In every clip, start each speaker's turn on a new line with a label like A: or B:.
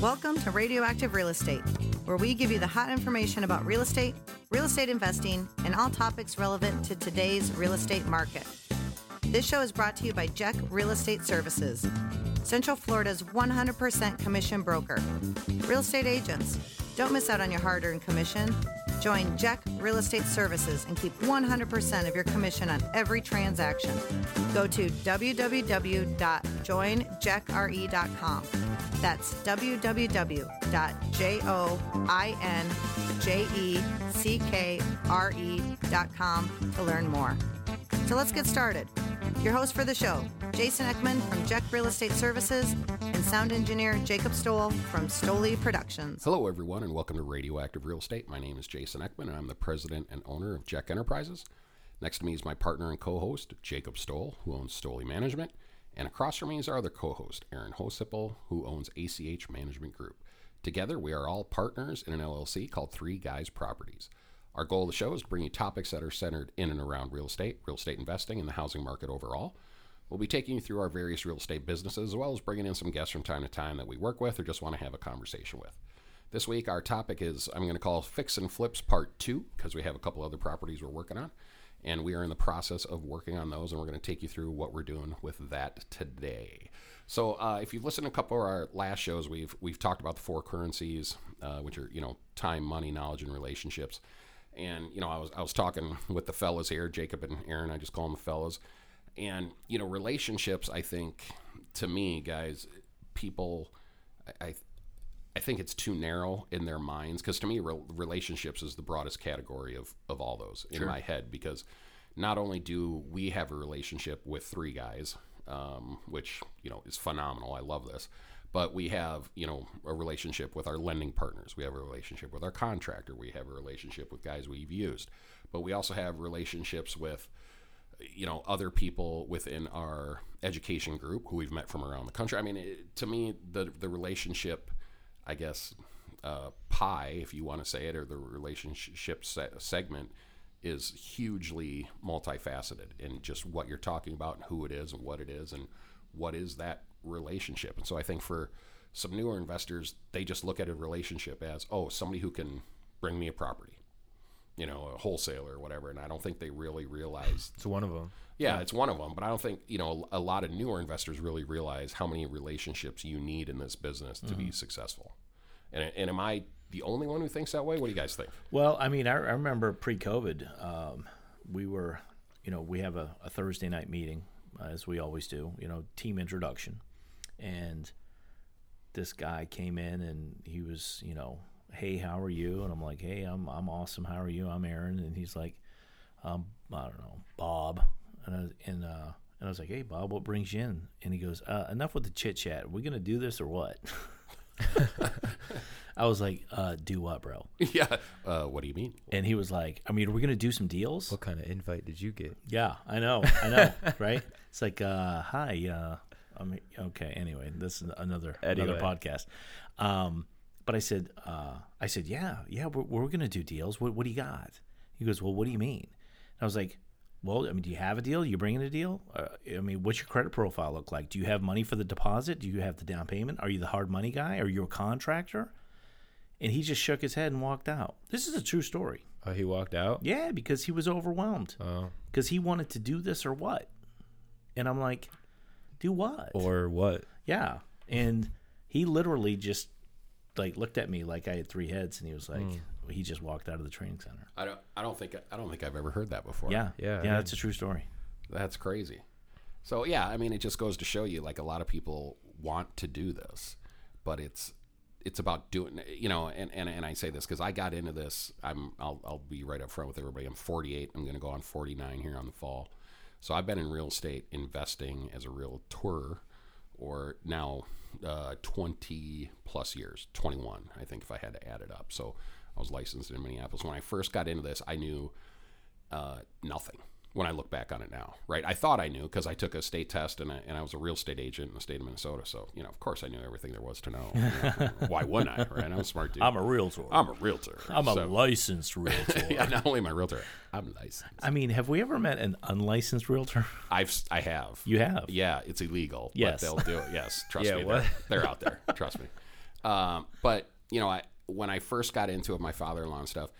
A: Welcome to Radioactive Real Estate, where we give you the hot information about real estate, real estate investing, and all topics relevant to today's real estate market. This show is brought to you by Jeck Real Estate Services, Central Florida's 100% commission broker. Real estate agents, don't miss out on your hard earned commission. Join Jeck Real Estate Services and keep 100% of your commission on every transaction. Go to www.joinjeckre.com. That's www.joinjeckre.com to learn more. So let's get started. Your host for the show, Jason Eckman from Jeck Real Estate Services, and sound engineer Jacob Stoll from Stoley Productions.
B: Hello, everyone, and welcome to Radioactive Real Estate. My name is Jason Eckman, and I'm the president and owner of Jeck Enterprises. Next to me is my partner and co host, Jacob Stoll, who owns Stoley Management. And across from me is our other co host, Aaron Hosipple, who owns ACH Management Group. Together, we are all partners in an LLC called Three Guys Properties. Our goal of the show is to bring you topics that are centered in and around real estate, real estate investing, and the housing market overall. We'll be taking you through our various real estate businesses, as well as bringing in some guests from time to time that we work with or just want to have a conversation with. This week, our topic is I'm going to call Fix and Flips Part 2, because we have a couple other properties we're working on. And we are in the process of working on those, and we're going to take you through what we're doing with that today. So, uh, if you've listened to a couple of our last shows, we've we've talked about the four currencies, uh, which are you know time, money, knowledge, and relationships. And you know, I was I was talking with the fellas here, Jacob and Aaron. I just call them the fellas. And you know, relationships. I think to me, guys, people, I I, think it's too narrow in their minds because to me, re- relationships is the broadest category of of all those in my head because not only do we have a relationship with three guys, um, which you know is phenomenal. I love this. But we have, you know, a relationship with our lending partners. We have a relationship with our contractor. We have a relationship with guys we've used. But we also have relationships with, you know, other people within our education group who we've met from around the country. I mean, it, to me, the the relationship, I guess, uh, pie, if you want to say it, or the relationship se- segment is hugely multifaceted in just what you're talking about and who it is and what it is and what is that relationship. And so I think for some newer investors, they just look at a relationship as, oh, somebody who can bring me a property, you know, a wholesaler or whatever. And I don't think they really realize
C: It's one of them.
B: yeah, it's one of them, but I don't think you know a lot of newer investors really realize how many relationships you need in this business to be successful. And, and am I the only one who thinks that way? What do you guys think?
D: Well, I mean, I, I remember pre-COVID, um, we were, you know, we have a, a Thursday night meeting, uh, as we always do, you know, team introduction, and this guy came in and he was, you know, hey, how are you? And I'm like, hey, I'm I'm awesome. How are you? I'm Aaron, and he's like, um, I don't know, Bob, and I, and uh, and I was like, hey, Bob, what brings you in? And he goes, uh, enough with the chit chat. Are we gonna do this or what? I was like, uh, do what, bro?
B: yeah. Uh, what do you mean?
D: And he was like, I mean, are we going to do some deals?
C: What kind of invite did you get?
D: Yeah, I know. I know, right? It's like, uh, hi, uh, I mean, okay, anyway, this is another another podcast. Um, but I said, uh, I said, yeah, yeah, we're, we're going to do deals. What, what do you got? He goes, well, what do you mean? And I was like, well, I mean, do you have a deal? You bringing a deal? Uh, I mean, what's your credit profile look like? Do you have money for the deposit? Do you have the down payment? Are you the hard money guy? Are you a contractor? And he just shook his head and walked out. This is a true story.
C: Oh, he walked out.
D: Yeah, because he was overwhelmed.
C: Oh,
D: Because he wanted to do this or what? And I'm like, do what?
C: or what?
D: yeah. And he literally just like looked at me like I had three heads, and he was like, hmm. he just walked out of the training center.
B: I don't. I don't think. I don't think I've ever heard that before.
D: Yeah,
C: Yeah,
D: yeah.
C: I
D: That's a true story.
B: That's crazy. So yeah, I mean, it just goes to show you, like a lot of people want to do this, but it's it's about doing, you know. And and, and I say this because I got into this. I'm I'll I'll be right up front with everybody. I'm 48. I'm going to go on 49 here on the fall. So I've been in real estate investing as a realtor, or now uh, 20 plus years, 21, I think, if I had to add it up. So I was licensed in Minneapolis. When I first got into this, I knew uh, nothing when I look back on it now, right? I thought I knew because I took a state test and I, and I was a real estate agent in the state of Minnesota. So, you know, of course I knew everything there was to know. You know, Why wouldn't I, right? I'm a smart dude.
D: I'm a realtor.
B: I'm a realtor.
D: I'm a licensed realtor.
B: yeah, not only am I a realtor, I'm licensed.
D: I mean, have we ever met an unlicensed realtor?
B: I've, I have.
D: You have.
B: Yeah, it's illegal.
D: Yes.
B: But they'll do it. Yes. Trust
C: Yeah,
B: me.
C: what?
B: They're, they're out there. Trust me. Um, but you know, I when I first got into it, my father-in-law and stuff,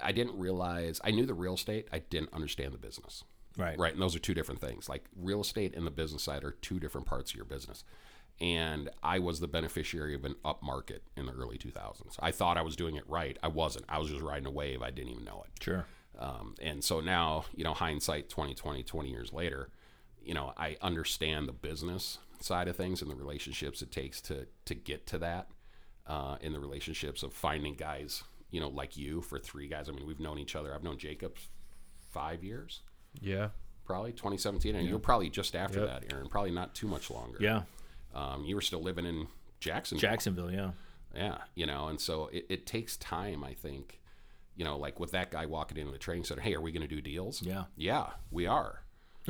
B: I didn't realize I knew the real estate. I didn't understand the business.
D: Right.
B: Right. And those are two different things. Like real estate and the business side are two different parts of your business. And I was the beneficiary of an up market in the early 2000s. I thought I was doing it right. I wasn't. I was just riding a wave. I didn't even know it.
D: Sure.
B: Um, and so now, you know, hindsight 2020, 20 years later, you know, I understand the business side of things and the relationships it takes to to get to that. Uh, in the relationships of finding guys, you know, like you for three guys. I mean, we've known each other. I've known Jacob five years,
C: Yeah.
B: probably 2017, and you're probably just after
C: Yep.
B: that, Aaron. Probably not too much longer.
D: Yeah.
B: Um, you were still living in Jacksonville.
D: Jacksonville. Yeah.
B: Yeah, you know, and so it, it takes time, I think. You know, like with that guy walking into the training center, hey, are we going to do deals?
D: Yeah.
B: Yeah, we are.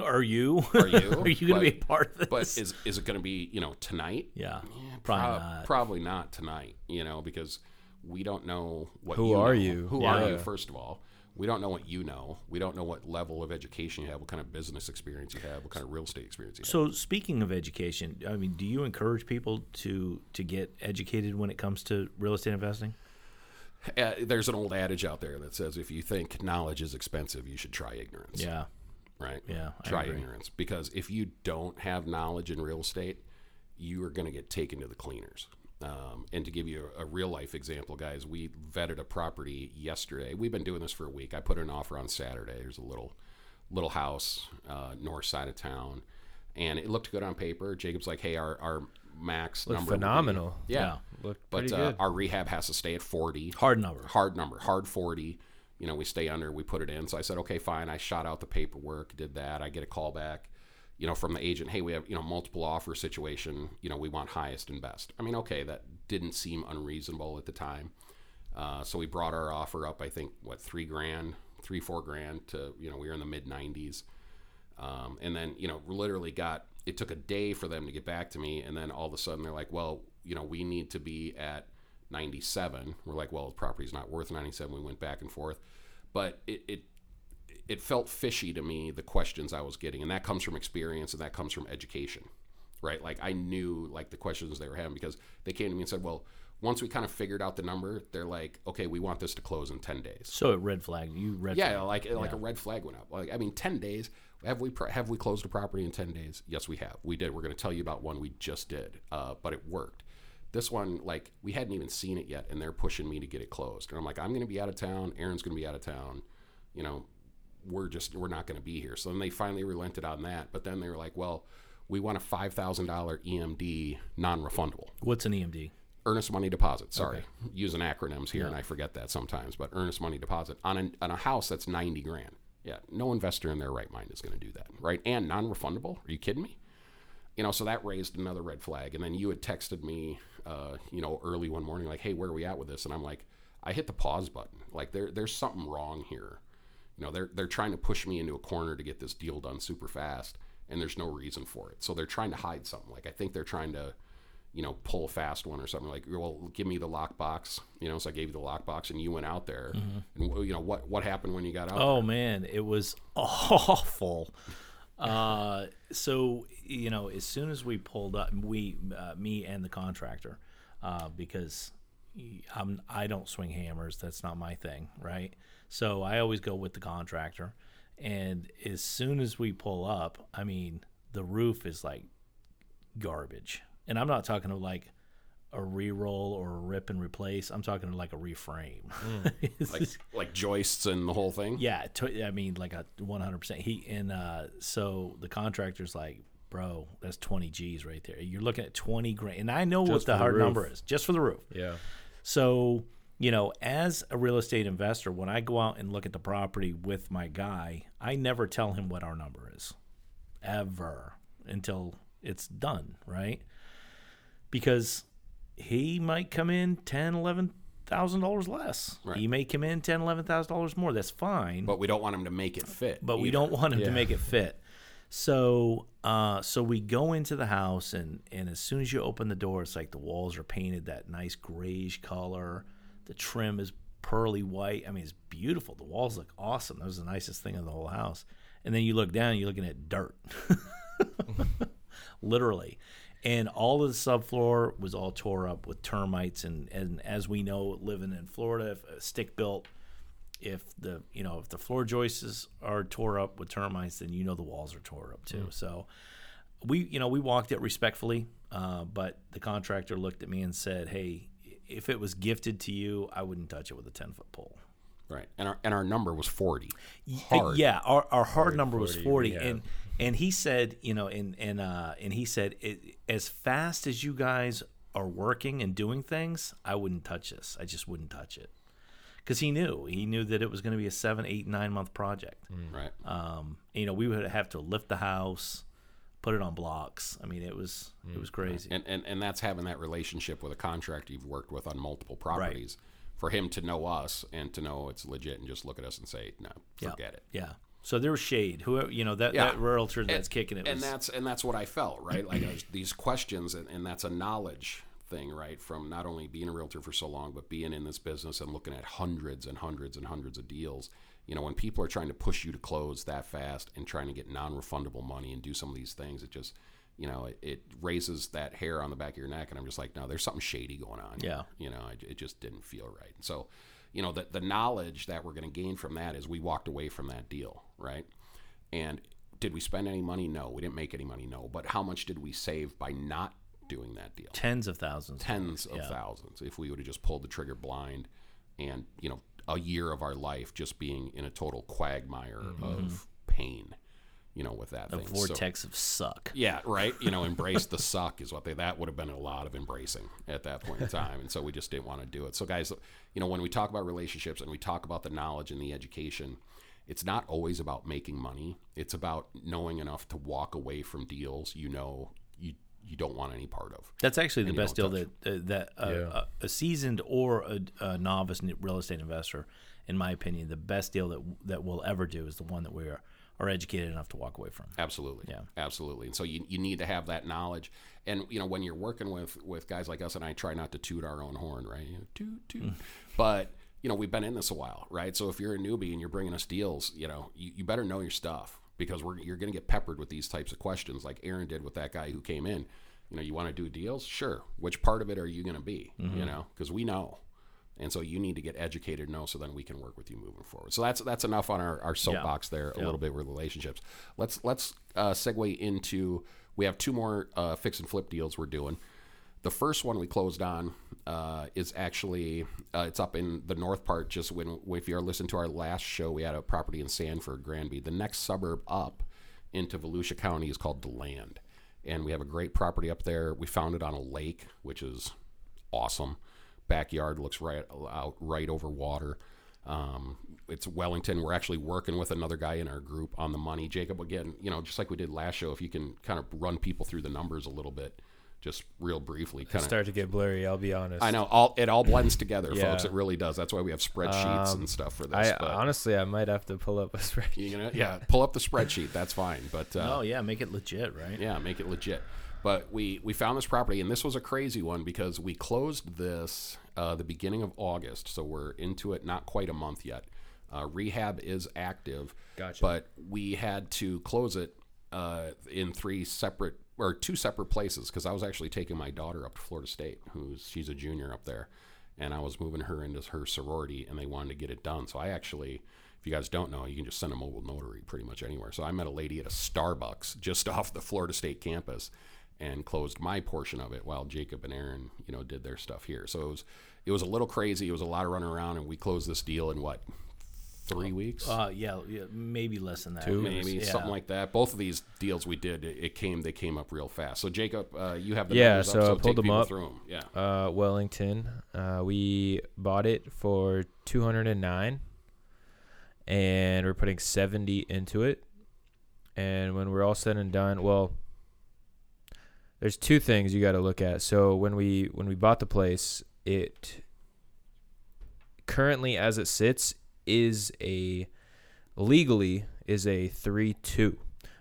D: Are you?
B: Are you?
D: are you going to be a part of this?
B: But is is it going to be, you know, tonight?
D: yeah.
B: Yeah,
D: Probably
B: prob-
D: not.
B: Probably not tonight, you know, because we don't know what
C: Who
B: you
C: are
B: know.
C: you?
B: Who are you, first of all? We don't know what you know. We don't know what level of education you have, what kind of business experience you have, what kind of real estate experience you have.
D: So speaking of education, I mean, do you encourage people to to get educated when it comes to real estate investing?
B: Uh, there's an old adage out there that says if you think knowledge is expensive, you should try ignorance.
D: Yeah.
B: right?
D: Yeah,
B: Try ignorance because if you don't have knowledge in real estate, you are going to get taken to the cleaners. Um, and to give you a, a real life example, guys, we vetted a property yesterday. We've been doing this for a week. I put an offer on Saturday. There's a little little house uh, north side of town, and it looked good on paper. Jacob's like, "Hey, our our max
C: Looked
B: number would be-"
C: phenomenal.
B: Yeah,
D: Yeah.
C: Looked
B: but
C: pretty
B: uh, our rehab has to stay at 40
D: Hard number.
B: hard number, hard 40. You know, we stay under, we put it in. So I said, okay, fine. I shot out the paperwork, did that. I get a call back, you know, from the agent. Hey, we have, you know, multiple offer situation. You know, we want highest and best. I mean, okay, that didn't seem unreasonable at the time. Uh, so we brought our offer up, I think, what, three grand, three, four grand to, you know, we were in the mid 90s. Um, and then, you know, literally got, it took a day for them to get back to me. And then all of a sudden they're like, well, you know, we need to be at 97. We're like, well, the property's not worth 97. We went back and forth. But it, it, it felt fishy to me, the questions I was getting. And that comes from experience and that comes from education, right? Like I knew like the questions they were having because they came to me and said, well, once we kind of figured out the number, they're like, okay, we want this to close in 10 days.
D: So it red flag. You red
B: Yeah,
D: flag.
B: like like a red flag went up. Like I mean, ten days. Have we have we closed a property in ten days? Yes, we have. We did. We're going to tell you about one we just did, uh, but it worked. This one, like we hadn't even seen it yet, and they're pushing me to get it closed. And I'm like, I'm going to be out of town. Aaron's going to be out of town. You know, we're just we're not going to be here. So then they finally relented on that. But then they were like, well, we want a five thousand dollar EMD non-refundable
D: What's an EMD?
B: earnest money deposit. Sorry, using acronyms here, and I forget that sometimes. But earnest money deposit on a, on a house that's ninety grand. Yeah, no investor in their right mind is going to do that, right? And non-refundable. Are you kidding me? You know, so that raised another red flag. And then you had texted me, uh, you know, early one morning, like, "Hey, where are we at with this?" And I'm like, I hit the pause button. Like, there, there's something wrong here. You know, they're they're trying to push me into a corner to get this deal done super fast, and there's no reason for it. So they're trying to hide something. Like, I think they're trying to you know, pull a fast one or something like, well, give me the lockbox, you know, so I gave you the lockbox and you went out there and you know, what, what happened when you got out
D: Oh man, it was awful. Uh, so you know, as soon as we pulled up, we, uh, me and the contractor, uh, because I'm I don't swing hammers. That's not my thing, right? So I always go with the contractor. And as soon as we pull up, I mean, the roof is like garbage, and I'm not talking of like a re-roll or a rip and replace. I'm talking of like a reframe. It's
B: like, like joists and the whole thing?
D: yeah, to, I mean, like a 100%. He and uh, so the contractor's like, bro, that's 20 G's right there. You're looking at 20 grand, and I know what
C: Just
D: the
C: the
D: hard number is, just for the roof.
C: Yeah.
D: So, you know, as a real estate investor, when I go out and look at the property with my guy, I never tell him what our number is, ever, until it's done, right? Because he might come in ten, eleven thousand dollars less.
B: Right.
D: He may come in ten, eleven thousand dollars more. That's fine
B: But we don't want him to make it fit.
D: but we don't want him to make it fit. So, uh, so we go into the house, and and as soon as you open the door, it's like the walls are painted that nice grayish color. The trim is pearly white. I mean, it's beautiful. The walls look awesome. That was the nicest thing in the whole house. And then you look down, you're looking at dirt, literally. and all of the subfloor was all tore up with termites. And, and as we know, living in Florida, if, stick built, if the you know if the floor joists are tore up with termites, then you know the walls are tore up too. So we you know we walked it respectfully, uh, but the contractor looked at me and said, "Hey, if it was gifted to you, I wouldn't touch it with a ten foot pole."
B: Right. And our and our number was 40. Hard.
D: Yeah, our, our hard number was
C: 40,
D: forty,
C: yeah.
D: and and he said, you know, and and uh, and he said, it, as fast as you guys are working and doing things, I wouldn't touch this. I just wouldn't touch it, because he knew he knew that it was going to be a seven, eight, nine month project.
B: Right.
D: Um, you know, we would have to lift the house, put it on blocks. I mean, it was it was mm, crazy.
B: And, and and that's having that relationship with a contractor you've worked with on multiple properties. For him to know us and to know it's legit and just look at us and say, no,
D: Yeah.
B: forget it.
D: Yeah. So there was shade. Whoever you know that,
B: Yeah.
D: that realtor that's kicking it
B: and that's and that's what I felt right. Like was- these questions, and, and that's a knowledge thing, right? From not only being a realtor for so long, but being in this business and looking at hundreds and hundreds and hundreds of deals. You know, when people are trying to push you to close that fast and trying to get non-refundable money and do some of these things, it just you know it, it raises that hair on the back of your neck, and I'm just like, no, there's something shady going on.
D: Yeah.
B: you know, I, it just didn't feel right. So, you know, the the knowledge that we're going to gain from that is we walked away from that deal, right? And did we spend any money? No, we didn't make any money. No, but how much did we save by not doing that deal?
D: tens of thousands.
B: Tens of
D: Yeah.
B: thousands. If we would have just pulled the trigger blind, and you know, a year of our life just being in a total quagmire of pain, you know, with that
D: Mm-hmm. A
B: thing. So-
D: vortex of suck.
B: yeah, right. You know, embrace the suck is what they. That would have been a lot of embracing at that point in time, and so we just didn't want to do it. So, guys, you know, when we talk about relationships and we talk about the knowledge and the education, it's not always about making money. It's about knowing enough to walk away from deals you know you you don't want any part of.
D: That's actually the best deal
B: don't
D: that uh, that uh,
C: Yeah.
D: a, a seasoned or a, a novice real estate investor, in my opinion, the best deal that that we'll ever do is the one that we are, are educated enough to walk away from.
B: Absolutely.
D: Yeah.
B: Absolutely. And so you, you need to have that knowledge. And you know, when you're working with with guys like us, and I try not to toot our own horn, right? You know, toot toot. but you know, we've been in this a while, right? So if you're a newbie and you're bringing us deals, you know, you, you better know your stuff because we're you're going to get peppered with these types of questions, like Aaron did with that guy who came in. You know, you want to do deals? Sure. Which part of it are you going to be? You know, because we know. And so you need to get educated, know, so then we can work with you moving forward. So that's that's enough on our, our soapbox there. A little bit with relationships. Let's let's uh, segue into. We have two more uh, fix and flip deals we're doing. The first one we closed on uh, is actually uh, it's up in the north part. Just when if you are listening to our last show, we had a property in Sanford, Granby. The next suburb up into Volusia County is called DeLand, and we have a great property up there. We found it on a lake, which is awesome. Backyard looks right out right over water. Um, it's Wellington. We're actually working with another guy in our group on the money. Jacob, again, you know, just like we did last show, if you can kind of run people through the numbers a little bit, just real briefly, kind of.
C: Start to get blurry. I'll be honest.
B: I know all it all blends together, folks. It really does. That's why we have spreadsheets
C: Um,
B: and stuff for this.
C: I
B: but
C: honestly, I might have to pull up a spreadsheet.
B: you know, yeah, pull up the spreadsheet. That's fine. But uh,
D: Oh yeah, make it legit, right?
B: yeah, make it legit. But we we found this property, and this was a crazy one because we closed this uh, the beginning of August, so we're into it not quite a month yet. Uh, rehab is active,
C: Gotcha.
B: but we had to close it uh, in three separate or two separate places because I was actually taking my daughter up to Florida State, who's she's a junior up there, and I was moving her into her sorority, and they wanted to get it done. So I actually, if you guys don't know, you can just send a mobile notary pretty much anywhere. So I met a lady at a Starbucks just off the Florida State campus and closed my portion of it while Jacob and Aaron, you know, did their stuff here. So it was it was a little crazy. It was a lot of running around, and we closed this deal in what three weeks,
D: Uh, yeah, yeah, maybe less than that.
C: Two?
B: maybe
D: Yeah.
B: something like that. Both of these deals we did, it, it came they came up real fast. So Jacob, uh, you have the
C: Yeah, so
B: up,
C: I pulled
B: take
C: them
B: people
C: up.
B: through 'em. Yeah,
C: Uh, Wellington. Uh, we bought it for two hundred and nine, and we're putting seventy into it. And when we're all said and done, well, there's two things you got to look at. So when we when we bought the place, it currently as it sits is a legally is a three two,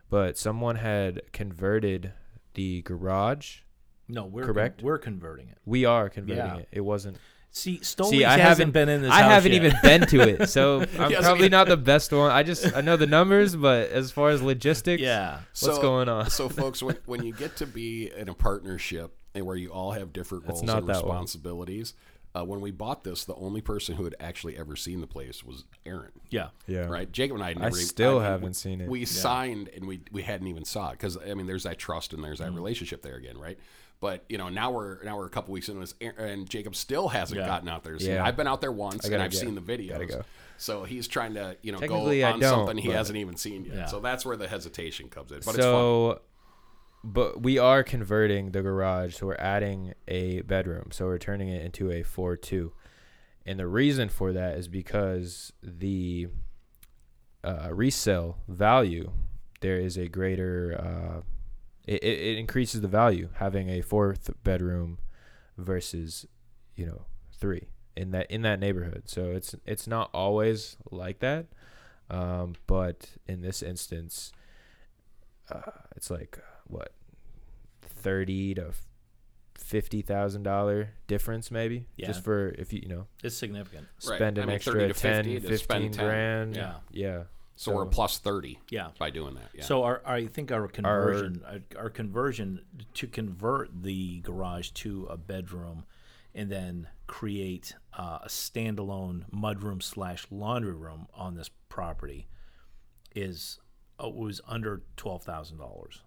C: but someone had converted the garage
D: No, we're
C: Correct?
D: We're converting it.
C: we are converting
D: Yeah.
C: it. It wasn't.
D: See, Stoley's
C: See, I
D: hasn't
C: haven't
D: been in this.
C: I
D: house
C: haven't
D: yet.
C: even been to it, so I'm
B: hasn't
C: probably not the best one. I just I know the numbers, but as far as logistics,
D: Yeah.
C: what's going on?
B: so, folks, when, when you get to be in a partnership and where you all have different roles
C: not
B: and
C: that one.
B: Responsibilities, uh, when we bought this, the only person who had actually ever seen the place was Aaron.
D: Yeah.
C: yeah,
B: Right, Jacob and I had never. even-
C: still
B: mean,
C: haven't
B: we-
C: seen it.
B: We signed and we we hadn't even saw it because I mean, there's that trust and there's
C: Mm.
B: that relationship there again, right? But you know, now we're now we're a couple weeks into this, and Jacob still hasn't
D: Yeah.
B: gotten out there. to see it.
C: Yeah.
B: I've been out there once, and
C: gotta
B: I've
C: go.
B: seen the videos.
C: Gotta go.
B: So he's trying to you know go on something he hasn't even seen yet.
D: Yeah.
B: So that's where the hesitation comes in. But it's fun.
C: so, but we are converting the garage, so we're adding a bedroom, so we're turning it into a four-two, and the reason for that is because the uh, resale value there is a greater uh, it, it it increases the value having a fourth bedroom versus you know three in that in that neighborhood. So it's it's not always like that um, but in this instance uh, it's like what thirty to fifty thousand dollar difference maybe
D: Yeah.
C: just for if you you know
D: It's significant.
B: Right.
C: spend
B: I
C: an
B: mean,
C: extra
B: 30 to
C: 10
B: 50
C: 15
B: 10.
C: grand
D: Yeah.
C: yeah
B: So, we're plus thirty
D: Yeah.
B: by doing that. Yeah.
D: So our, I think our conversion, our, our conversion to convert the garage to a bedroom, and then create uh, a standalone mudroom slash laundry room on this property, is uh, was under twelve thousand dollars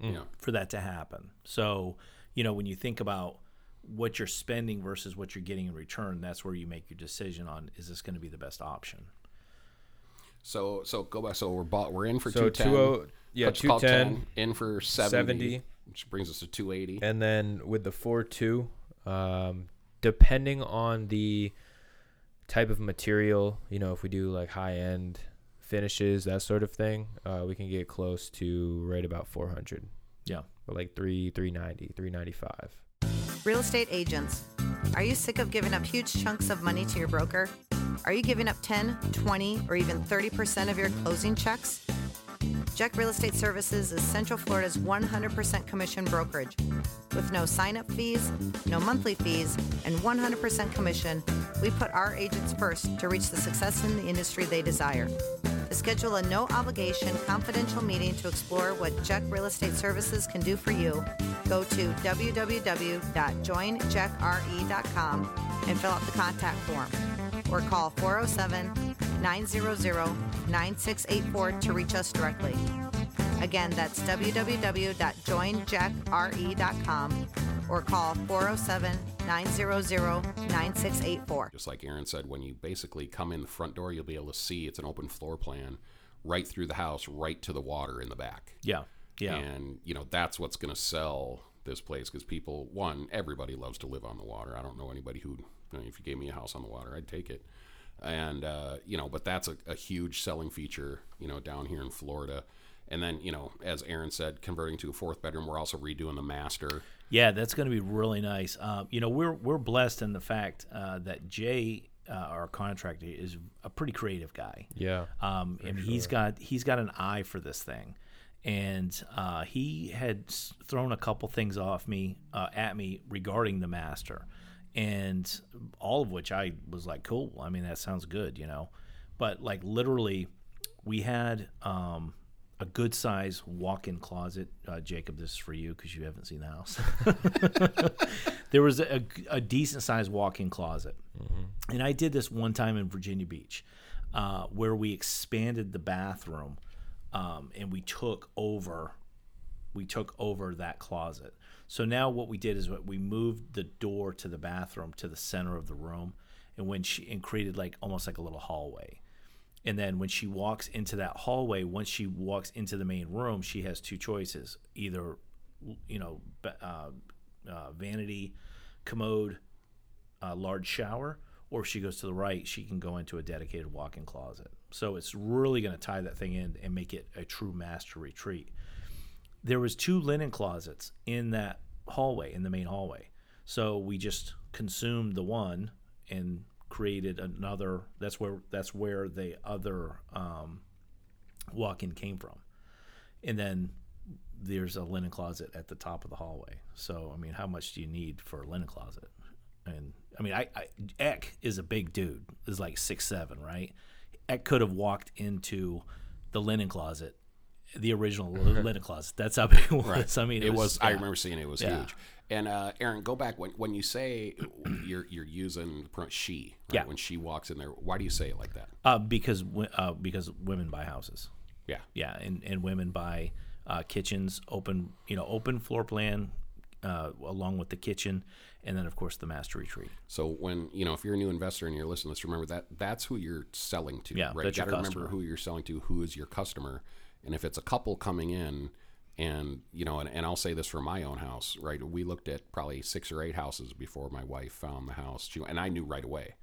B: yeah.
D: for that to happen. So you know when you think about what you're spending versus what you're getting in return, that's where you make your decision on is this going to be the best option.
B: So so go back. So we're bought. We're in for
C: So
B: two ten.
C: 20 yeah, 210,
B: in for 70,
C: 70.
B: which brings us to two eighty.
C: and then with the four two, um, depending on the type of material, you know, if we do like high end finishes, that sort of thing, uh, we can get close to right about four hundred,
D: Yeah.
C: or like three 390, 395.
A: Real estate agents. Are you sick of giving up huge chunks of money to your broker? Are you giving up 10, 20, or even 30% of your closing checks? Jeck Real Estate Services is Central Florida's 100% commission brokerage. With no sign up fees, no monthly fees, and 100% commission, we put our agents first to reach the success in the industry they desire. To schedule a no obligation confidential meeting to explore what Jeck Real Estate Services can do for you, go to www.joinjeckre.com and fill out the contact form or call 407 900 9684 to reach us directly. Again, that's www.joinjeckre.com or call 407 900 9684.
B: Just like Aaron said, when you basically come in the front door, you'll be able to see it's an open floor plan right through the house, right to the water in the back.
D: Yeah. Yeah.
B: And you know that's what's going to sell this place because people, one, everybody loves to live on the water. I don't know anybody who, you know, if you gave me a house on the water, I'd take it. And uh, you know, but that's a, a huge selling feature, you know, down here in Florida. And then, you know, as Aaron said, converting to a fourth bedroom, we're also redoing the master.
D: Yeah, that's going to be really nice. Uh, you know, we're we're blessed in the fact uh, that Jay, uh, our contractor, is a pretty creative guy.
C: Yeah.
D: Um, and he's got he's got an eye for this thing, and uh, he had thrown a couple things off me uh, at me regarding the master, and all of which I was like, cool. I mean, that sounds good, you know. But like literally, we had um, a good size walk-in closet. Uh, Jacob, this is for you because you haven't seen the house. there was a, a decent sized walk-in closet, and I did this one time in Virginia Beach, uh, where we expanded the bathroom, um, and we took over, we took over that closet. So now what we did is what we moved the door to the bathroom to the center of the room, and when she and created like almost like a little hallway. And then when she walks into that hallway, once she walks into the main room, she has two choices: either, you know, uh, uh, vanity, commode, uh, large shower, or if she goes to the right, she can go into a dedicated walk-in closet. So it's really going to tie that thing in and make it a true master retreat. There was two linen closets in that hallway, in the main hallway. So we just consumed the one and created another. That's where that's where the other um, walk-in came from, and then there's a linen closet at the top of the hallway. So I mean, how much do you need for a linen closet? And I mean, I, I Eck is a big dude, is like six seven, right? Eck could have walked into the linen closet, the original linen closet. That's how big it was. I mean,
B: it, was. I
D: yeah.
B: remember seeing it. It was
D: Yeah.
B: huge. And uh, Aaron, go back when when you say you're you're using the pronoun she. Right?
D: Yeah.
B: When she walks in there, why do you say it like that?
D: uh, because uh, because women buy houses.
B: Yeah.
D: Yeah, and, and women buy uh, kitchens, open you know open floor plan, uh, along with the kitchen, and then of course the master retreat.
B: So when you know if you're a new investor and you're listening let's remember that that's who you're selling to.
D: Yeah,
B: right. you got to remember who you're selling to, who is your customer, and if it's a couple coming in, and you know, and, and I'll say this for my own house, right? We looked at probably six or eight houses before my wife found the house, she, and I knew right away.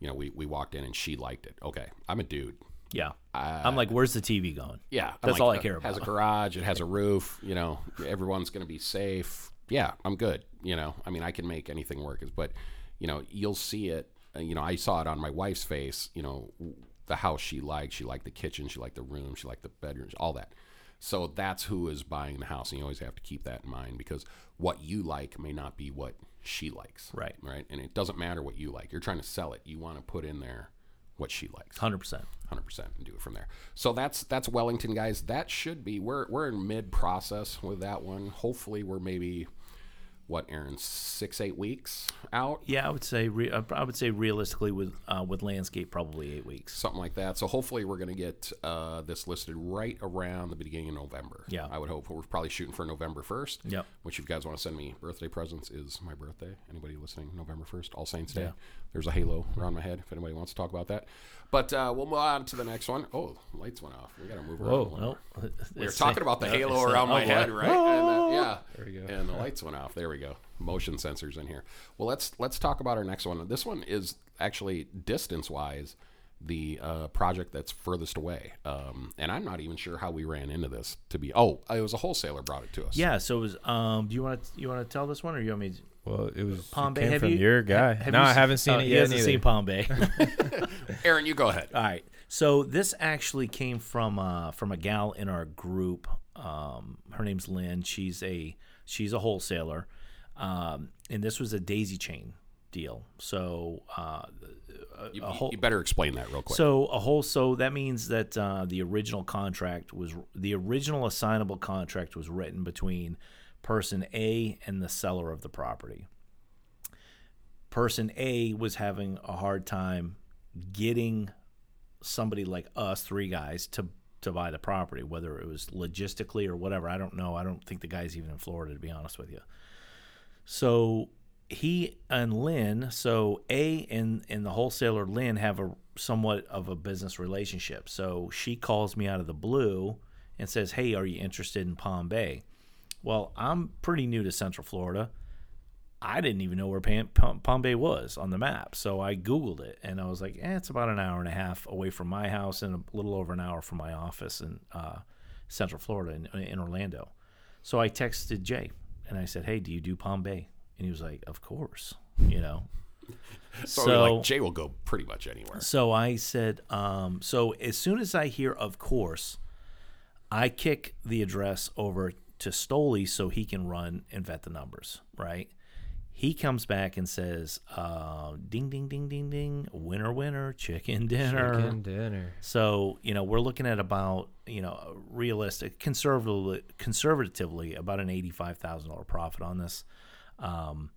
B: You know, we we walked in and she liked it. Okay, I'm a dude.
D: Yeah, I'm like, where's the TV going?
B: Yeah, I'm
D: That's
B: like,
D: all I care
B: Has a garage. It has a roof. You know, everyone's going to be safe. Yeah, I'm good. You know, I mean, I can make anything work. But you know, you'll see it. uh, You know, I saw it on my wife's face. You know, the house she liked. She liked the kitchen. She liked the room. She liked the bedrooms. All that. So that's who is buying the house, and you always have to keep that in mind because what you like may not be what she likes.
D: Right.
B: Right. And it doesn't matter what you like. You're trying to sell it. You want to put in there what she likes
D: Hundred percent.
B: hundred percent and do it from there. So that's that's Wellington, guys. That should be we're we're in mid process with that one. Hopefully, we're maybe what Aaron six eight weeks out,
D: Yeah, I would say re- uh, I would say realistically with uh, with landscape probably eight weeks.
B: something like that. So hopefully, we're gonna get uh, this listed right around the beginning of November.
D: Yeah.
B: I would hope we're probably shooting for November first.
D: Yep.
B: Which, if you guys want to send me birthday presents, is my birthday. Anybody listening, November first, All Saints Day.
D: Yeah.
B: There's a halo around my head. If anybody wants to talk about that, but uh, we'll move on to the next one. Oh, lights went off. We gotta move around. a little
D: Well,
B: We were talking about the halo around my head, right? And the, yeah, there
C: we go.
B: And the lights went off. There we go. Motion sensors in here. Well, let's let's talk about our next one. This one is actually distance wise the uh, project that's furthest away. Um, and I'm not even sure how we ran into this. To be oh, it was a wholesaler brought it to us.
D: Yeah. So it was. Um. Do you want to you want to tell this one or you want me? To,
C: Well, it was
D: Palm
C: it
D: Bay.
C: came
D: have
C: from
D: you,
C: your guy.
D: have
C: no,
D: you
C: I
D: s-
C: haven't seen
D: oh,
C: it
D: he
C: yet.
D: hasn't
C: neither.
D: seen Palm Bay.
B: Aaron, you go ahead.
D: All right. So this actually came from uh, from a gal in our group. Um, her name's Lynn. She's a she's a wholesaler, um, and this was a daisy chain deal. So uh,
B: You,
D: a whole-
B: you better explain that real quick.
D: so a whole so that means that uh, the original contract was the original assignable contract was written between person A and the seller of the property. Person A was having a hard time getting somebody like us, three guys, to to buy the property, whether it was logistically or whatever. I don't know. I don't think the guy's even in Florida, to be honest with you. So he and Lynn, so A and and the wholesaler Lynn have a somewhat of a business relationship. So she calls me out of the blue and says, "Hey, are you interested in Palm Bay?" Well, I'm pretty new to Central Florida. I didn't even know where Palm Bay was on the map, so I Googled it, and I was like, eh, "It's about an hour and a half away from my house, and a little over an hour from my office in uh, Central Florida in, in Orlando." So I texted Jay, and I said, "Hey, do you do Palm Bay?" And he was like, "Of course," you know.
B: so
D: so-
B: like Jay will go pretty much anywhere.
D: So I said, um, so as soon as I hear of course, I kick the address over to Stoley so he can run and vet the numbers, right? He comes back and says, uh, ding, ding, ding, ding, ding, winner, winner, chicken dinner.
C: Chicken dinner.
D: So, you know, we're looking at about, you know, realistic, conservatively, conservatively about an $85,000 profit on this. Um,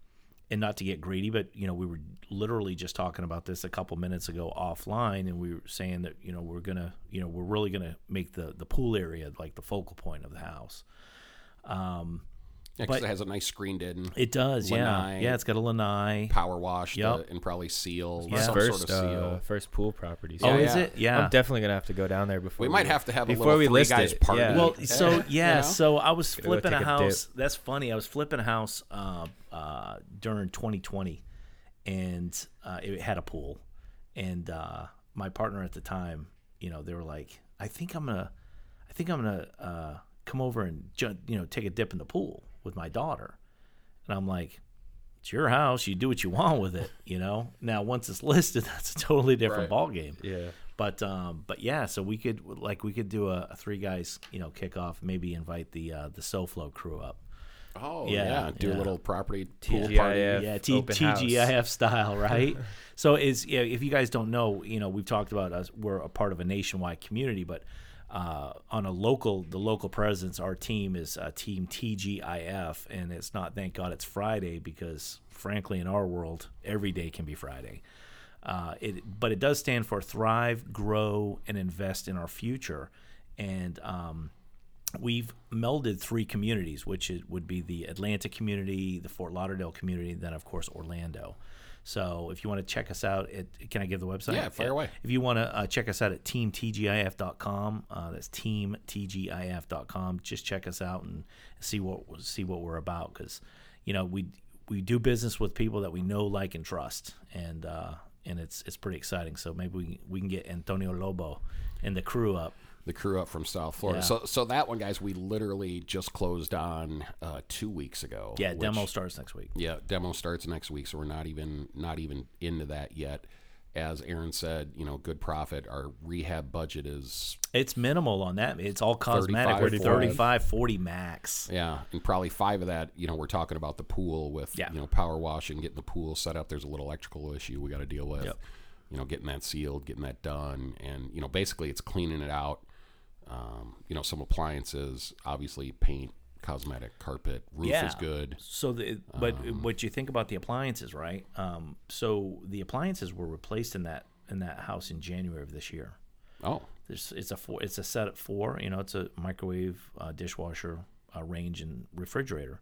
D: and not to get greedy, but you know, we were literally just talking about this a couple minutes ago offline, and we were saying that you know we're gonna, you know, we're really gonna make the the pool area like the focal point of the house.
B: Yeah, because
D: but-
B: it has a nice screened in
D: It does, yeah,
B: Lanai.
D: yeah. It's got a lanai.
B: power wash
D: Yep.
B: and probably seal
D: Yeah.
B: some
C: First,
B: sort of seal.
C: uh, first pool property.
D: Oh,
B: Yeah,
D: is it? Yeah.
C: I'm definitely gonna have to go down there before
B: we we might have to have a
C: before
B: little
C: we
B: three
C: list
B: guys
C: it,
B: party.
C: yeah.
D: Well, so
B: You
D: yeah,
B: know?
D: so I was
C: go
D: flipping a
C: take a
D: house. That's funny. I was flipping a house uh, uh, during 2020, and uh, it had a pool. And uh, my partner at the time, you know, they were like, "I think I'm gonna, I think I'm gonna uh, come over and ju- you know take a dip in the pool with my daughter." And I'm like, "It's your house. You do what you want with it." You know. Now once it's listed, that's a totally different
B: Right.
D: ball game.
C: Yeah.
D: But um, but yeah, so we could like we could do a, a three guys you know kickoff. Maybe invite the uh, the SoFlo crew up.
B: Oh
D: Yeah,
B: yeah, do
D: yeah.
B: a little property pool
C: TGIF.
B: party.
D: yeah, T-
C: open house.
D: TGIF style, right? so is yeah, if you guys don't know, you know, we've talked about us. We're a part of a nationwide community, but uh, on a local, the local presence, our team is uh, Team TGIF, and it's not. Thank God it's Friday because, frankly, in our world, every day can be Friday. Uh, it, but it does stand for thrive, grow, and invest in our future, and um, we've melded three communities, which it would be the Atlanta community, the Fort Lauderdale community, and then of course Orlando. So if you want to check us out, at, can I give the website?
B: Yeah, fire away.
D: If you want to uh, check us out at teamtgif.com, uh, that's teamtgif.com. Just check us out and see what see what we're about because you know we we do business with people that we know, like, and trust, and uh, and it's it's pretty exciting. So maybe we we can get Antonio Lobo and the crew up.
B: The crew up from South Florida.
D: Yeah.
B: So, so that one, guys, we literally just closed on uh, two weeks ago.
D: Yeah,
B: which-
D: demo starts next week.
B: Yeah, demo starts next week, so we're not even not even into that yet. As Aaron said, you know, good profit. Our rehab budget is
D: It's minimal on that. It's all cosmetic.
B: 35,
D: We're
B: 40.
D: 35, 40 max.
B: yeah, and probably five of that. You know, we're talking about the pool with
D: Yeah.
B: you know power washing, getting the pool set up. There's a little electrical issue we got to deal with.
D: Yep.
B: You know, getting that sealed, getting that done, and you know, basically it's cleaning it out. Um, you know, some appliances, obviously paint, cosmetic, carpet, roof
D: Yeah.
B: is good.
D: So, the, but what you think about the appliances, right? Um, so the appliances were replaced in that in that house in January of this year.
B: Oh,
D: There's, it's a four, it's a set of four. You know, it's a microwave, uh, dishwasher, uh, range, and refrigerator.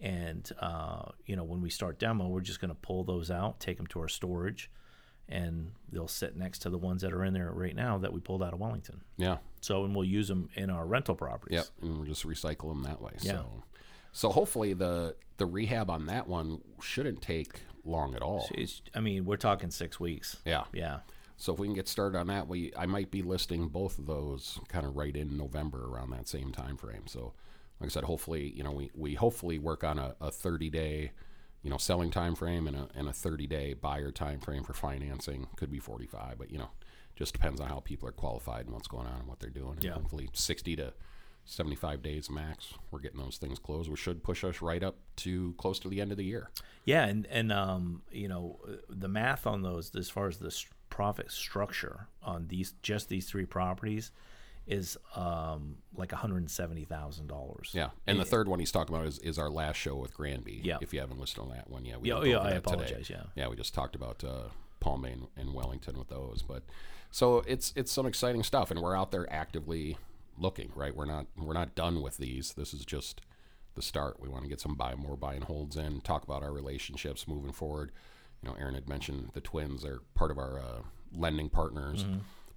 D: And uh, you know, when we start demo, we're just going to pull those out, take them to our storage, and they'll sit next to the ones that are in there right now that we pulled out of Wellington.
B: yeah.
D: So, and we'll use them in our rental properties.
B: Yep, and we'll just recycle them that way.
D: Yeah.
B: So, so hopefully the the rehab on that one shouldn't take long at all.
D: It's, I mean, we're talking six weeks.
B: Yeah.
D: Yeah.
B: So if we can get started on that, we I might be listing both of those kind of right in November around that same time frame. So, like I said, hopefully you know we, we hopefully work on a, a 30 day you know selling time frame and a and a 30 day buyer time frame for financing. Could be 45, but you know just depends on how people are qualified and what's going on and what they're doing. And
D: Yeah.
B: hopefully 60 to 75 days max. We're getting those things closed, which should push us right up to close to the end of the year.
D: Yeah, and and um, you know, the math on those as far as the s- profit structure on these just these three properties is um like one hundred and seventy thousand dollars.
B: Yeah, and the third one he's talking about is, is our last show with Granby.
D: Yeah.
B: If you haven't listened on that one yet, we
D: Yeah, oh, yeah, I
B: that today.
D: apologize, yeah.
B: yeah, we just talked about uh, Palm Bay and, and Wellington with those, but so it's it's some exciting stuff, and we're out there actively looking. Right, we're not we're not done with these. This is just the start. We want to get some buy more buy and holds in. Talk about our relationships moving forward. You know, Aaron had mentioned the twins are part of our uh, lending partners.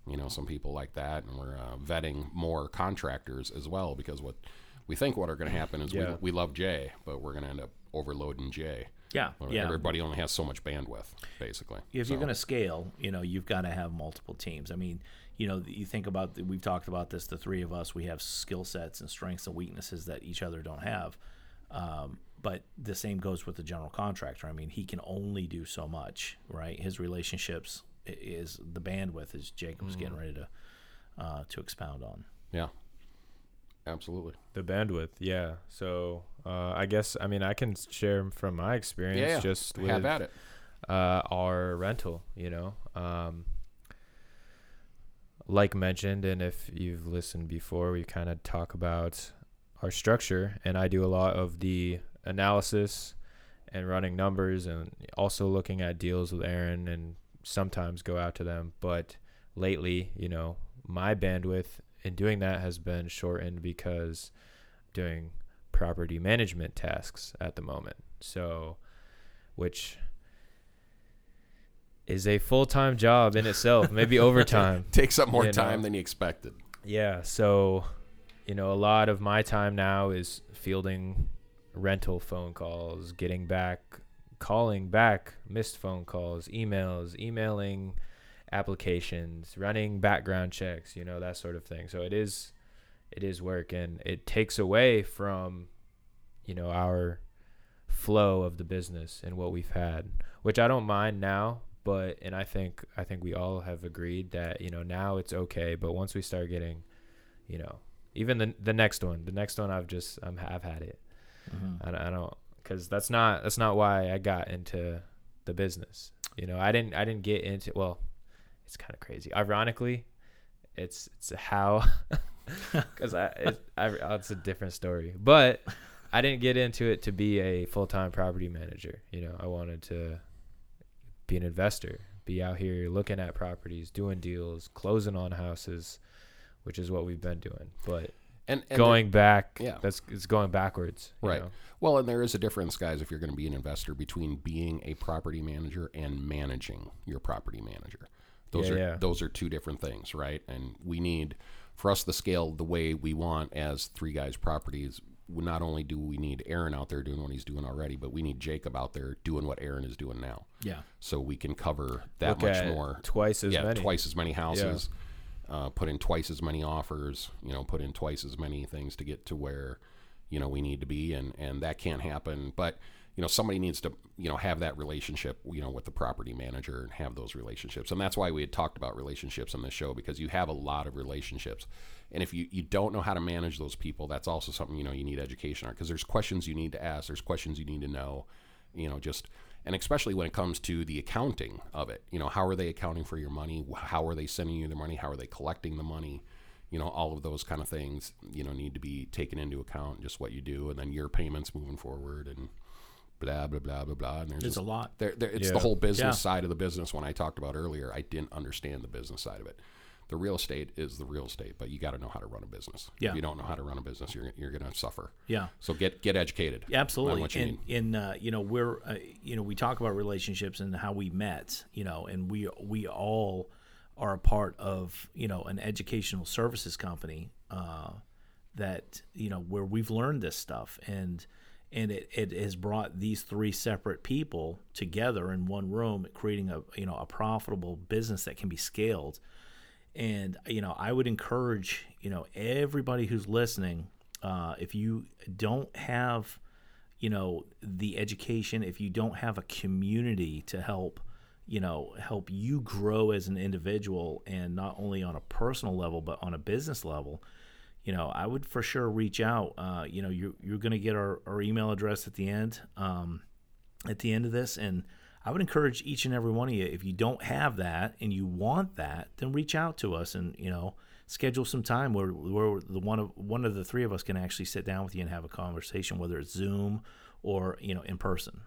B: You know, some people like that, and we're uh, vetting more contractors as well because what we think what are going to happen is
C: Yeah.
B: we, we love Jay, but we're going to end up overloading Jay.
D: Yeah, yeah.
B: Everybody only has so much bandwidth, basically.
D: If
B: So,
D: you're going to scale, you know, you've got to have multiple teams. I mean, you know, you think about we've talked about this. The three of us, we have skill sets and strengths and weaknesses that each other don't have. Um, but the same goes with the general contractor. I mean, he can only do so much, right? His relationships is the bandwidth, as Jacob's was getting ready to uh, to expound on.
B: yeah, absolutely.
C: The bandwidth, yeah. So uh, I guess I mean I can share from my experience
B: Yeah,
C: just with
B: have at it.
C: uh, our rental. You know, um, like mentioned, and if you've listened before, we kind of talk about our structure, and I do a lot of the analysis and running numbers, and also looking at deals with Aaron, and sometimes go out to them. But lately, you know, my bandwidth in doing that has been shortened because doing property management tasks at the moment. So, which is a full time job in itself, maybe overtime.
B: Takes up more
C: you
B: time
C: know.
B: than you expected.
C: Yeah. So, you know, a lot of my time now is fielding rental phone calls, getting back, calling back missed phone calls, emails, emailing applications, running background checks, you know, that sort of thing. So it is it is work and it takes away from you know our flow of the business and what we've had, which I don't mind now, but and I think I think we all have agreed that you know now it's okay, but once we start getting, you know, even the the next one, the next one I've just I'm I've had it. Mm-hmm. I, don't- I don't because that's not that's not why I got into the business. You know, I didn't I didn't get into well, it's kind of crazy. Ironically, it's it's how because I, it, I oh, it's a different story, but I didn't get into it to be a full time property manager. You know, I wanted to be an investor, be out here looking at properties, doing deals, closing on houses, which is what we've been doing. But
B: And, and
C: going back,
B: yeah.
C: that's it's going backwards. you
B: Right.
C: know?
B: Well, and there is a difference, guys, if you're going to be an investor between being a property manager and managing your property manager. Those
C: Yeah,
B: are
C: yeah.
B: those are two different things, right? And we need for us to scale the way we want as three guys properties. Not only do we need Aaron out there doing what he's doing already, but we need Jacob out there doing what Aaron is doing now,
D: Yeah.
B: so we can cover that
C: Look
B: much
C: at
B: more.
C: twice as
B: yeah,
C: many.
B: twice as many houses. Uh, put in twice as many offers. You know, put in twice as many things to get to where you know we need to be, and and that can't happen. But you know, somebody needs to you know have that relationship you know with the property manager and have those relationships, and that's why we had talked about relationships on this show because you have a lot of relationships. And if you, you don't know how to manage those people, that's also something you know you need education on because there's questions you need to ask, there's questions you need to know, you know, just and especially when it comes to the accounting of it you know how are they accounting for your money how are they sending you the money how are they collecting the money you know all of those kind of things you know need to be taken into account just what you do and then your payments moving forward and blah blah blah blah blah and there's,
D: There's
B: just-
D: a lot.
B: there, there, it's
C: Yeah.
B: the whole business
D: Yeah.
B: side of the business when i talked about earlier i didn't understand the business side of it the real estate is the real estate but you got to know how to run a business
D: Yeah.
B: if you don't know how to run a business you're, you're going to suffer
D: Yeah.
B: so get get educated
D: Yeah, absolutely.
B: what you
D: and
B: need.
D: and uh, you know we're uh, you know we talk about relationships and how we met. You know, and we we all are a part of you know an educational services company uh, that you know where we've learned this stuff and and it, it has brought these three separate people together in one room creating a you know a profitable business that can be scaled and you know i would encourage you know everybody who's listening uh, if you don't have you know the education if you don't have a community to help you know help you grow as an individual and not only on a personal level but on a business level you know i would for sure reach out. Uh, you know you're, you're going to get our, our email address at the end um, at the end of this. And i would encourage each and every one of you if you don't have that and you want that then reach out to us and you know schedule some time where, where the one of one of the three of us can actually sit down with you and have a conversation whether it's zoom or you know in person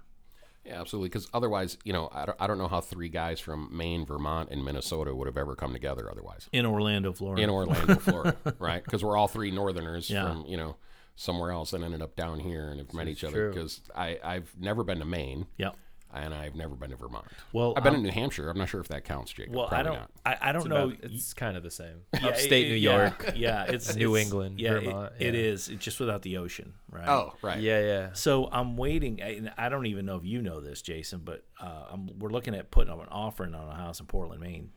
B: Yeah, absolutely. Because otherwise, you know, I don't, I don't know how three guys from Maine, Vermont, and Minnesota would have ever come together otherwise
D: in orlando florida
B: in Orlando, Florida, right? Because we're all three Northerners
D: Yeah.
B: from you know somewhere else and ended up down here and have met each other. Because I I've never been to Maine
D: yep
B: and I've never been to Vermont.
D: Well,
B: I've been
D: I'm-
B: in New Hampshire. I'm not sure if that counts, Jacob.
D: well i
B: Probably
D: don't I, I don't
C: It's,
D: know
C: about- it's kind of the same.
D: Yeah,
C: Upstate
D: it-
C: New York.
D: yeah it's
C: New
D: it's-
C: England,
D: yeah,
C: Vermont,
D: it
C: yeah.
D: is it's just without the ocean right
B: Oh, right.
C: Yeah, yeah.
D: So I'm waiting, and I don't even know if you know this, Jason, but uh, I'm, we're looking at putting up an offering on a house in Portland, Maine.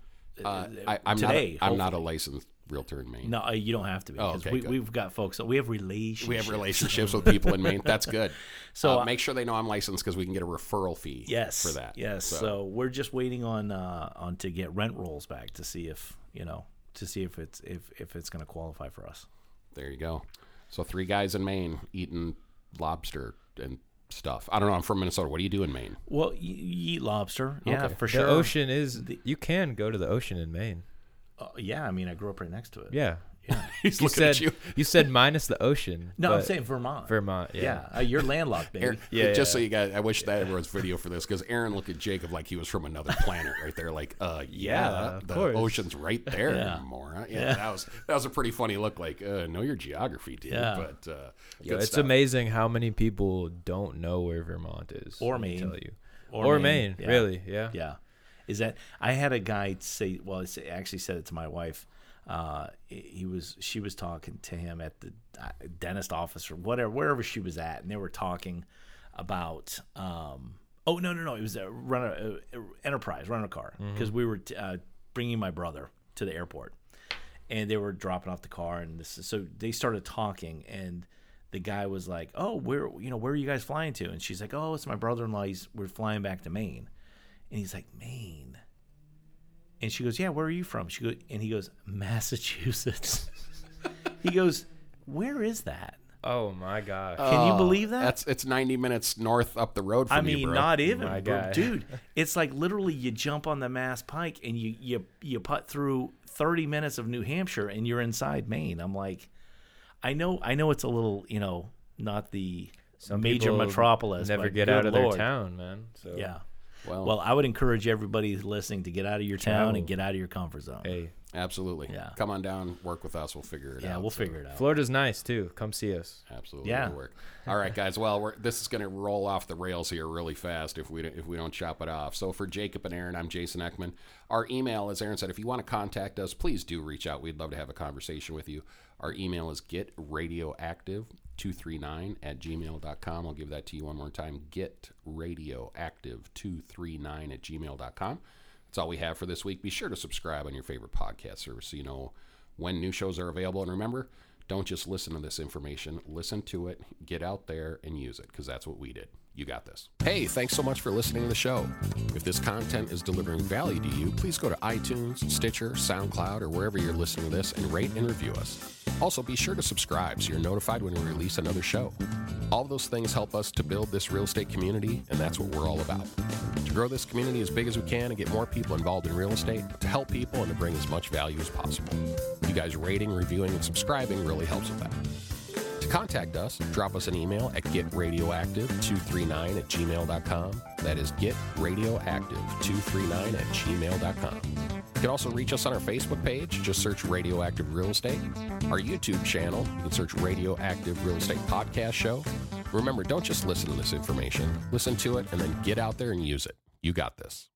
B: Uh, I, I'm
D: today.
B: not. A, I'm not a licensed realtor in Maine.
D: No, uh, you don't have to be
B: Oh,
D: because
B: okay,
D: we,
B: good.
D: we've got folks. We have relationships.
B: We have relationships with people in Maine. That's good.
D: So,
B: So
D: uh,
B: make sure they know I'm licensed because we can get a referral fee.
D: Yes,
B: for that.
D: Yes. So, we're just waiting on uh, on to get rent rolls back to see if you know to see if it's if if it's going to qualify for us.
B: There you go. So three guys in Maine eating lobster and stuff. I don't know. I'm from Minnesota. What do you do in Maine?
D: Well, you, you eat lobster, yeah,
B: Okay.
D: for sure.
C: The ocean is. you can go to the ocean in Maine.
D: Uh, yeah, I mean, I grew up right next to it.
C: Yeah.
B: He's
C: You
B: looking
C: said
B: at you.
C: you said minus the ocean.
D: No, I'm saying Vermont.
C: Vermont.
D: Yeah,
C: Yeah.
D: uh, you're landlocked, baby.
B: Aaron,
C: Yeah,
B: just
C: yeah.
B: so you guys, I wish that was video for this because Aaron looked at Jacob like he was from another planet right there. Like, uh, yeah,
C: Yeah,
B: the
C: course.
B: ocean's right there,
D: Yeah.
B: moron. Yeah,
D: Yeah.
B: that was that was a pretty funny look. Like, uh, know your geography, dude.
D: Yeah.
B: But uh,
C: Yo,
B: good
C: it's
B: stuff.
C: amazing how many people don't know where Vermont is.
D: Or Maine.
C: Tell you.
D: Or
C: Or,
D: Maine,
C: Maine.
D: yeah.
C: Really? Yeah.
D: Yeah. Is that I had a guy say well I actually said it to my wife. Uh, he was she was talking to him at the uh, dentist office or whatever wherever she was at, and they were talking about. Um, oh no no no! It was a run a, a enterprise a car because we were t- uh, bringing my brother to the airport, and they were dropping off the car, and this so they started talking and. The guy was like, "Oh, where you know where are you guys flying to?" And she's like, "Oh, it's my brother-in-law. He's, we're flying back to Maine." And he's like, Maine. And she goes, Yeah, where are you from? She goes, and he goes, Massachusetts. he goes, Where is that?
C: Oh my gosh.
D: Can you
B: Oh,
D: believe that?
B: That's it's 90 minutes north up the road from
D: I
B: you,
D: mean,
B: bro.
D: not even,
C: My
D: bro.
C: guy.
D: dude. It's like literally you jump on the Mass Pike and you you you putt through 30 minutes of New Hampshire and you're inside Maine. I'm like, I know, I know, it's a little, you know, not the
C: Some
D: major
C: people
D: metropolis.
C: Never
D: but
C: get
D: good
C: out of
D: Lord.
C: their town, man. So
D: Yeah.
B: Well,
D: Well, I would encourage everybody listening to get out of your town
C: Travel.
D: and get out of your comfort zone.
C: Hey,
B: absolutely.
D: Yeah.
B: Come on down, work with us. We'll figure it
D: yeah,
B: out.
D: we'll
B: So,
D: figure it out.
C: Florida's nice too. Come see us.
B: Absolutely,
D: Yeah.
B: work. All right, guys. Well, we're, this is going to roll off the rails here really fast if we don't- if we don't chop it off. So for Jacob and Aaron, I'm Jason Ekman. Our email, as Aaron said, if you want to contact us, please do reach out. We'd love to have a conversation with you. Our email is getradioactive239 at gmail.com. I'll give that to you one more time. Getradioactive239 at gmail.com. That's all we have for this week. Be sure to subscribe on your favorite podcast service so you know when new shows are available. And remember, don't just listen to this information, listen to it, get out there and use it because that's what we did. You got this. Hey, thanks so much for listening to the show. If this content is delivering value to you, please go to iTunes, Stitcher, SoundCloud, or wherever you're listening to this and rate and review us. Also, be sure to subscribe so you're notified when we release another show. All those things help us to build this real estate community, and that's what we're all about. To grow this community as big as we can and get more people involved in real estate, to help people and to bring as much value as possible. You guys rating, reviewing, and subscribing really helps with that. To contact us, drop us an email at getradioactive239 at gmail.com. That is getradioactive239 at gmail.com. You can also reach us on our Facebook page. Just search Radioactive Real Estate. Our YouTube channel, you can search Radioactive Real Estate Podcast Show. Remember, don't just listen to this information. Listen to it and then get out there and use it. You got this.